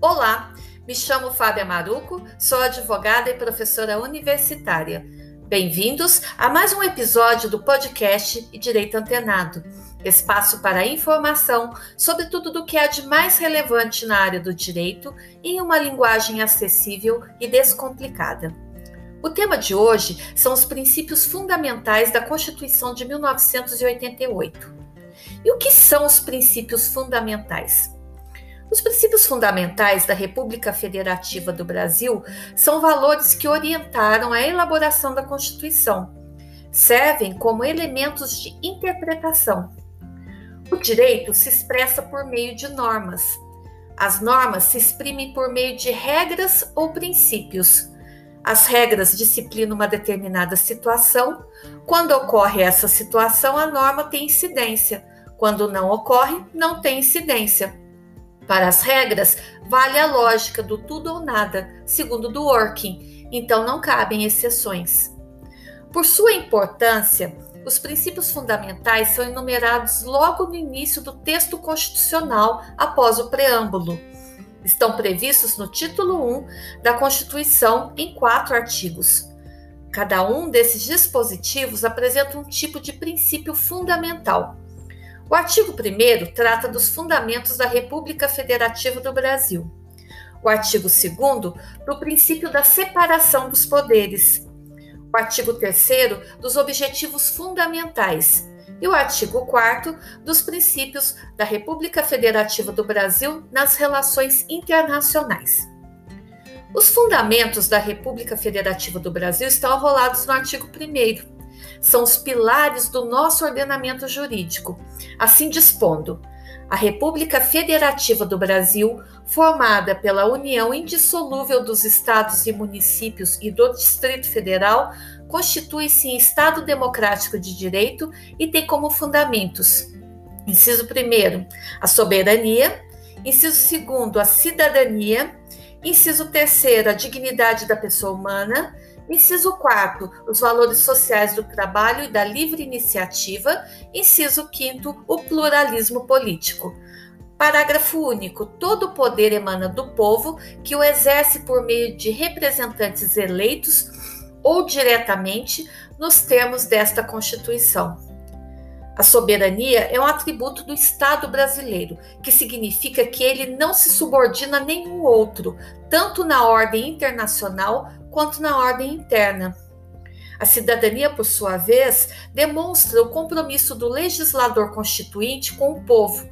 Olá, me chamo Fábia Maruco, sou advogada e professora universitária. Bem-vindos a mais um episódio do podcast Direito Antenado, espaço para informação sobre tudo do que há de mais relevante na área do direito em uma linguagem acessível e descomplicada. O tema de hoje são os princípios fundamentais da Constituição de 1988. E o que são os princípios fundamentais? Os princípios fundamentais da República Federativa do Brasil são valores que orientaram a elaboração da Constituição. Servem como elementos de interpretação. O direito se expressa por meio de normas. As normas se exprimem por meio de regras ou princípios. As regras disciplinam uma determinada situação. Quando ocorre essa situação, a norma tem incidência. Quando não ocorre, não tem incidência. Para as regras, vale a lógica do tudo ou nada, segundo do Working, então não cabem exceções. Por sua importância, os princípios fundamentais são enumerados logo no início do texto constitucional, após o preâmbulo. Estão previstos no título 1 da Constituição em quatro artigos. Cada um desses dispositivos apresenta um tipo de princípio fundamental. O artigo 1 trata dos fundamentos da República Federativa do Brasil. O artigo 2 do princípio da separação dos poderes. O artigo 3 dos objetivos fundamentais. E o artigo 4 dos princípios da República Federativa do Brasil nas relações internacionais. Os fundamentos da República Federativa do Brasil estão arrolados no artigo 1 são os pilares do nosso ordenamento jurídico, assim dispondo. A República Federativa do Brasil, formada pela união indissolúvel dos estados e municípios e do Distrito Federal, constitui-se em Estado democrático de direito e tem como fundamentos: inciso 1, a soberania, inciso 2, a cidadania, inciso 3, a dignidade da pessoa humana, Inciso 4, os valores sociais do trabalho e da livre iniciativa. Inciso 5, o pluralismo político. Parágrafo único. Todo poder emana do povo, que o exerce por meio de representantes eleitos ou diretamente nos termos desta Constituição. A soberania é um atributo do Estado brasileiro, que significa que ele não se subordina a nenhum outro, tanto na ordem internacional quanto na ordem interna. A cidadania, por sua vez, demonstra o compromisso do legislador constituinte com o povo.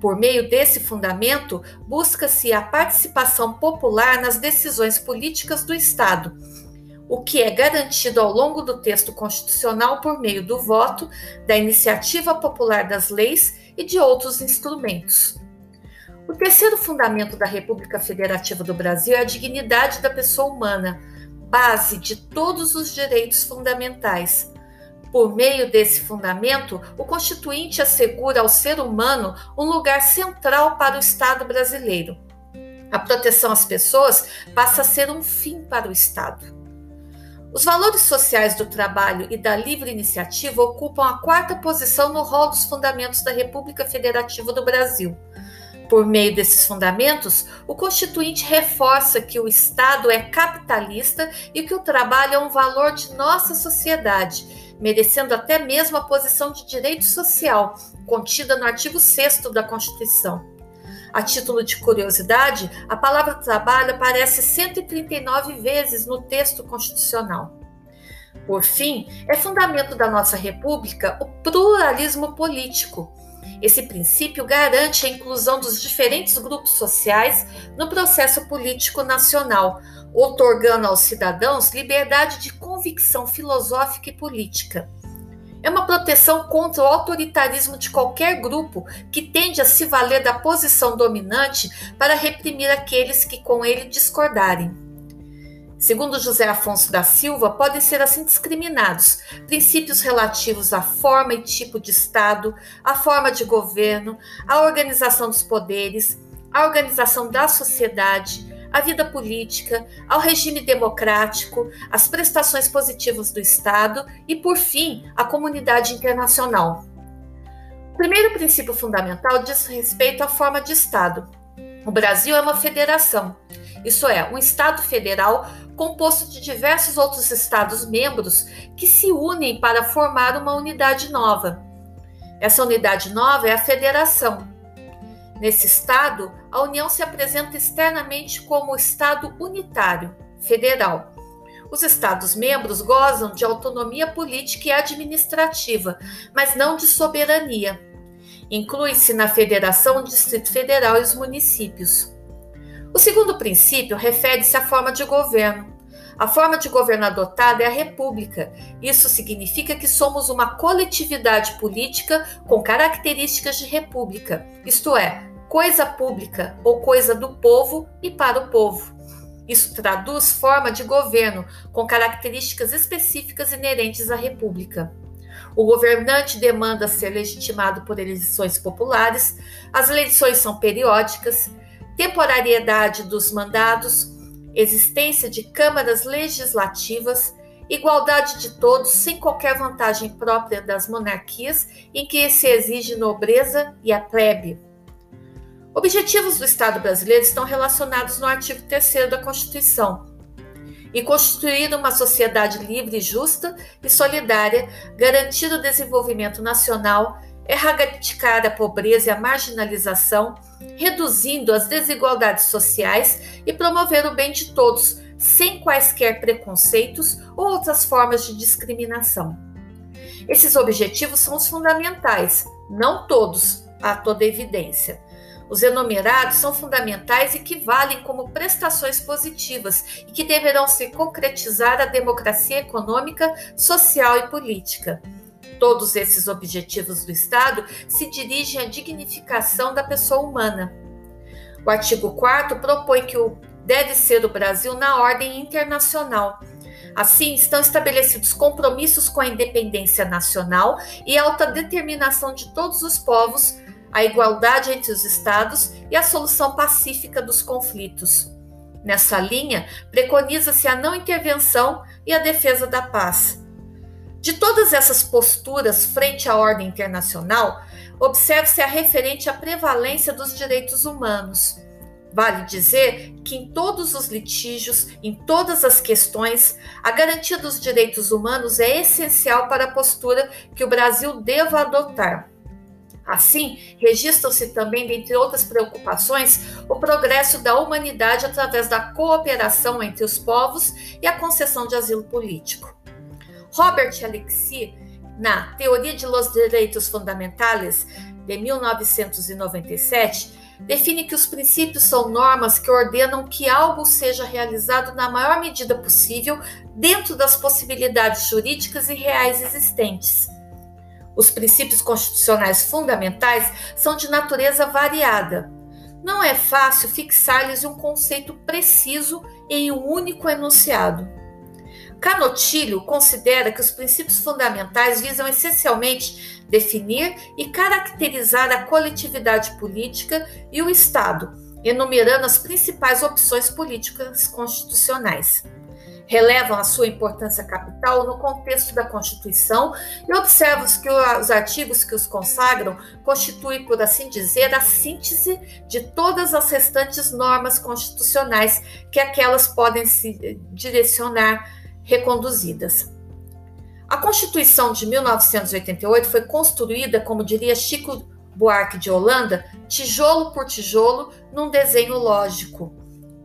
Por meio desse fundamento, busca-se a participação popular nas decisões políticas do Estado, o que é garantido ao longo do texto constitucional por meio do voto, da iniciativa popular das leis e de outros instrumentos. O terceiro fundamento da República Federativa do Brasil é a dignidade da pessoa humana base de todos os direitos fundamentais. Por meio desse fundamento, o Constituinte assegura ao ser humano um lugar central para o Estado brasileiro. A proteção às pessoas passa a ser um fim para o Estado. Os valores sociais do trabalho e da livre iniciativa ocupam a quarta posição no rol dos fundamentos da República Federativa do Brasil. Por meio desses fundamentos, o Constituinte reforça que o Estado é capitalista e que o trabalho é um valor de nossa sociedade, merecendo até mesmo a posição de direito social, contida no artigo 6 da Constituição. A título de curiosidade, a palavra trabalho aparece 139 vezes no texto constitucional. Por fim, é fundamento da nossa República o pluralismo político esse princípio garante a inclusão dos diferentes grupos sociais no processo político nacional, otorgando aos cidadãos liberdade de convicção filosófica e política. É uma proteção contra o autoritarismo de qualquer grupo que tende a se valer da posição dominante para reprimir aqueles que com ele discordarem. Segundo José Afonso da Silva, podem ser assim discriminados princípios relativos à forma e tipo de Estado, à forma de governo, à organização dos poderes, à organização da sociedade, à vida política, ao regime democrático, às prestações positivas do Estado e, por fim, à comunidade internacional. O primeiro princípio fundamental diz respeito à forma de Estado. O Brasil é uma federação, isso é, um Estado federal composto de diversos outros Estados-membros que se unem para formar uma unidade nova. Essa unidade nova é a federação. Nesse Estado, a União se apresenta externamente como Estado unitário, federal. Os Estados-membros gozam de autonomia política e administrativa, mas não de soberania. Inclui-se na federação o Distrito Federal e os municípios. O segundo princípio refere-se à forma de governo. A forma de governo adotada é a república. Isso significa que somos uma coletividade política com características de república, isto é, coisa pública ou coisa do povo e para o povo. Isso traduz forma de governo com características específicas inerentes à república. O governante demanda ser legitimado por eleições populares, as eleições são periódicas, temporariedade dos mandados, existência de câmaras legislativas, igualdade de todos sem qualquer vantagem própria das monarquias em que se exige nobreza e a plebe. Objetivos do Estado brasileiro estão relacionados no artigo 3 da Constituição, e constituir uma sociedade livre, justa e solidária, garantir o desenvolvimento nacional, erradicar a pobreza e a marginalização, reduzindo as desigualdades sociais e promover o bem de todos, sem quaisquer preconceitos ou outras formas de discriminação. Esses objetivos são os fundamentais, não todos, a toda evidência. Os enumerados são fundamentais e que valem como prestações positivas e que deverão se concretizar a democracia econômica, social e política. Todos esses objetivos do Estado se dirigem à dignificação da pessoa humana. O artigo 4 propõe que o deve ser o Brasil na ordem internacional. Assim, estão estabelecidos compromissos com a independência nacional e a autodeterminação de todos os povos, a igualdade entre os estados e a solução pacífica dos conflitos. Nessa linha, preconiza-se a não intervenção e a defesa da paz. De todas essas posturas frente à ordem internacional, observe-se a referente à prevalência dos direitos humanos. Vale dizer que em todos os litígios, em todas as questões, a garantia dos direitos humanos é essencial para a postura que o Brasil deva adotar. Assim, registram-se também, dentre outras preocupações, o progresso da humanidade através da cooperação entre os povos e a concessão de asilo político. Robert Alexis, na Teoria de los Direitos Fundamentais, de 1997, define que os princípios são normas que ordenam que algo seja realizado na maior medida possível dentro das possibilidades jurídicas e reais existentes. Os princípios constitucionais fundamentais são de natureza variada. Não é fácil fixar-lhes um conceito preciso em um único enunciado. Canotilho considera que os princípios fundamentais visam essencialmente definir e caracterizar a coletividade política e o Estado, enumerando as principais opções políticas constitucionais. Relevam a sua importância capital no contexto da Constituição e observam que os artigos que os consagram constituem, por assim dizer, a síntese de todas as restantes normas constitucionais que aquelas podem se direcionar reconduzidas. A Constituição de 1988 foi construída, como diria Chico Buarque de Holanda, tijolo por tijolo, num desenho lógico.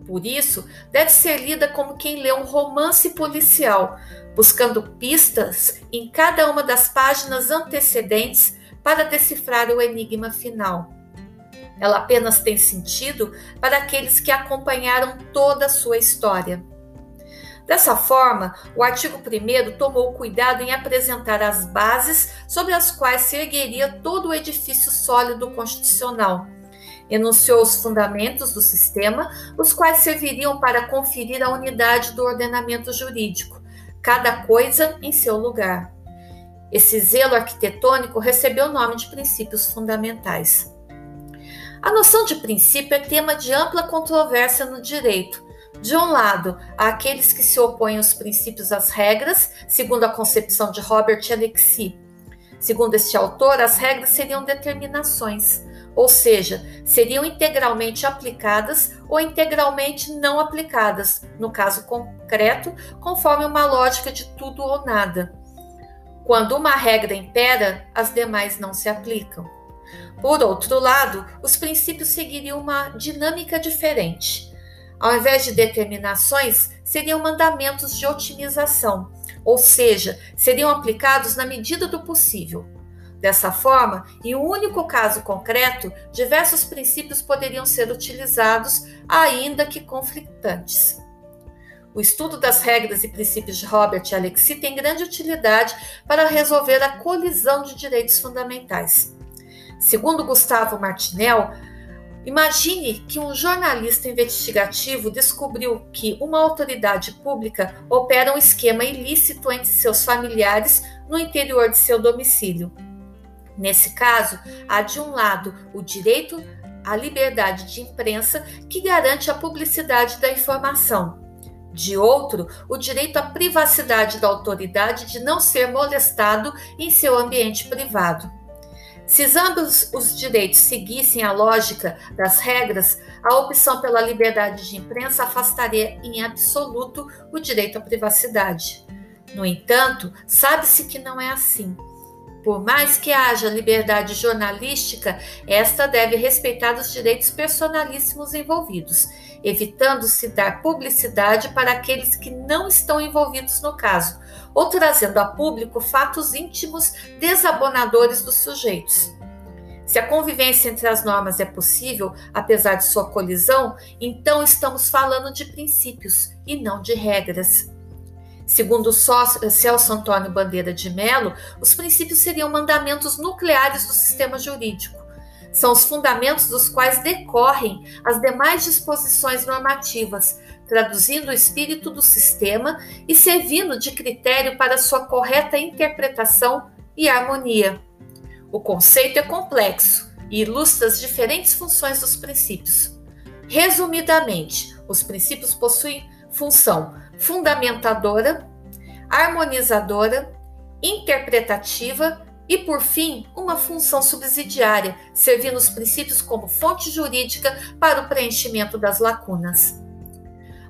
Por isso, deve ser lida como quem lê um romance policial, buscando pistas em cada uma das páginas antecedentes para decifrar o enigma final. Ela apenas tem sentido para aqueles que acompanharam toda a sua história. Dessa forma, o artigo 1 tomou cuidado em apresentar as bases sobre as quais se ergueria todo o edifício sólido constitucional. Enunciou os fundamentos do sistema, os quais serviriam para conferir a unidade do ordenamento jurídico, cada coisa em seu lugar. Esse zelo arquitetônico recebeu o nome de princípios fundamentais. A noção de princípio é tema de ampla controvérsia no direito, de um lado, há aqueles que se opõem aos princípios às regras, segundo a concepção de Robert Alexis. Segundo este autor, as regras seriam determinações. ou seja, seriam integralmente aplicadas ou integralmente não aplicadas, no caso concreto, conforme uma lógica de tudo ou nada. Quando uma regra impera, as demais não se aplicam. Por outro lado, os princípios seguiriam uma dinâmica diferente. Ao invés de determinações, seriam mandamentos de otimização, ou seja, seriam aplicados na medida do possível. Dessa forma, em um único caso concreto, diversos princípios poderiam ser utilizados, ainda que conflitantes. O estudo das regras e princípios de Robert e Alexi tem grande utilidade para resolver a colisão de direitos fundamentais. Segundo Gustavo Martinel, Imagine que um jornalista investigativo descobriu que uma autoridade pública opera um esquema ilícito entre seus familiares no interior de seu domicílio. Nesse caso, há de um lado o direito à liberdade de imprensa, que garante a publicidade da informação. De outro, o direito à privacidade da autoridade de não ser molestado em seu ambiente privado. Se ambos os direitos seguissem a lógica das regras, a opção pela liberdade de imprensa afastaria em absoluto o direito à privacidade. No entanto, sabe-se que não é assim. Por mais que haja liberdade jornalística, esta deve respeitar os direitos personalíssimos envolvidos, evitando-se dar publicidade para aqueles que não estão envolvidos no caso, ou trazendo a público fatos íntimos desabonadores dos sujeitos. Se a convivência entre as normas é possível, apesar de sua colisão, então estamos falando de princípios e não de regras. Segundo Celso Antônio Bandeira de Mello, os princípios seriam mandamentos nucleares do sistema jurídico. São os fundamentos dos quais decorrem as demais disposições normativas, traduzindo o espírito do sistema e servindo de critério para sua correta interpretação e harmonia. O conceito é complexo e ilustra as diferentes funções dos princípios. Resumidamente, os princípios possuem função fundamentadora, harmonizadora, interpretativa e, por fim, uma função subsidiária, servindo os princípios como fonte jurídica para o preenchimento das lacunas.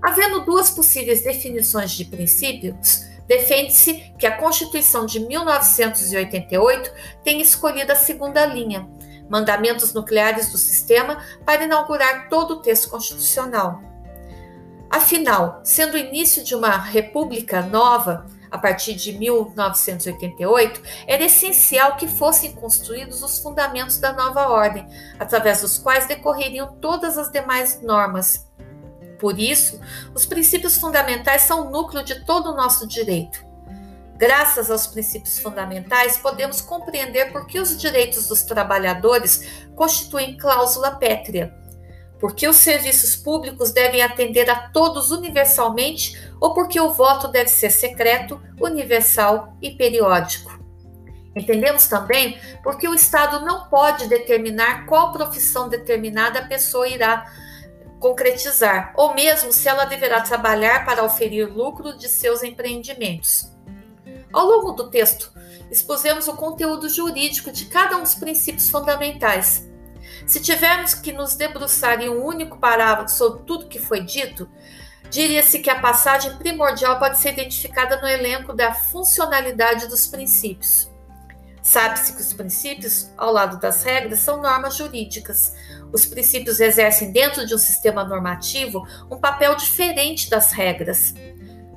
Havendo duas possíveis definições de princípios, defende-se que a Constituição de 1988 tem escolhido a segunda linha, mandamentos nucleares do sistema, para inaugurar todo o texto constitucional. Afinal, sendo o início de uma república nova, a partir de 1988, era essencial que fossem construídos os fundamentos da nova ordem, através dos quais decorreriam todas as demais normas por isso, os princípios fundamentais são o núcleo de todo o nosso direito. Graças aos princípios fundamentais, podemos compreender por que os direitos dos trabalhadores constituem cláusula pétrea, porque os serviços públicos devem atender a todos universalmente ou porque o voto deve ser secreto, universal e periódico. Entendemos também porque o Estado não pode determinar qual profissão determinada a pessoa irá concretizar, ou mesmo se ela deverá trabalhar para oferir lucro de seus empreendimentos. Ao longo do texto, expusemos o conteúdo jurídico de cada um dos princípios fundamentais. Se tivermos que nos debruçar em um único parágrafo sobre tudo que foi dito, diria-se que a passagem primordial pode ser identificada no elenco da funcionalidade dos princípios. Sabe-se que os princípios, ao lado das regras, são normas jurídicas, os princípios exercem dentro de um sistema normativo um papel diferente das regras.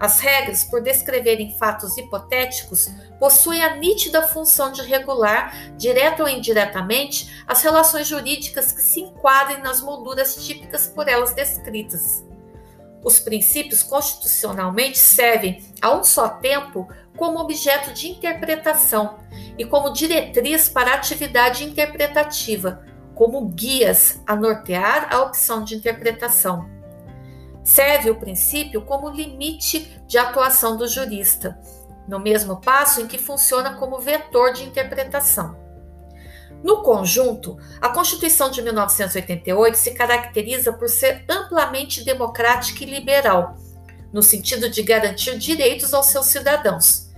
As regras, por descreverem fatos hipotéticos, possuem a nítida função de regular, direta ou indiretamente, as relações jurídicas que se enquadrem nas molduras típicas por elas descritas. Os princípios constitucionalmente servem, a um só tempo, como objeto de interpretação e como diretriz para a atividade interpretativa, como guias a nortear a opção de interpretação. Serve o princípio como limite de atuação do jurista, no mesmo passo em que funciona como vetor de interpretação. No conjunto, a Constituição de 1988 se caracteriza por ser amplamente democrática e liberal, no sentido de garantir direitos aos seus cidadãos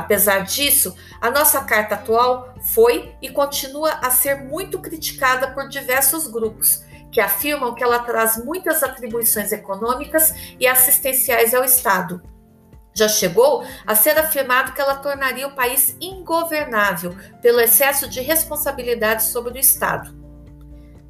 Apesar disso, a nossa carta atual foi e continua a ser muito criticada por diversos grupos que afirmam que ela traz muitas atribuições econômicas e assistenciais ao Estado. Já chegou a ser afirmado que ela tornaria o país ingovernável pelo excesso de responsabilidade sobre o Estado.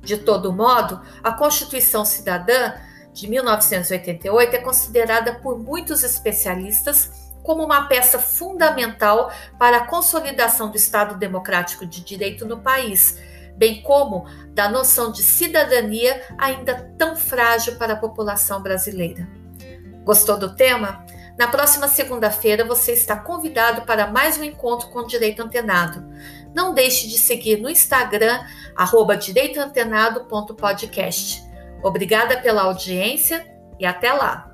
De todo modo, a Constituição Cidadã de 1988 é considerada por muitos especialistas como uma peça fundamental para a consolidação do Estado democrático de direito no país, bem como da noção de cidadania ainda tão frágil para a população brasileira. Gostou do tema? Na próxima segunda-feira você está convidado para mais um encontro com o Direito Antenado. Não deixe de seguir no Instagram, direitoantenado.podcast. Obrigada pela audiência e até lá!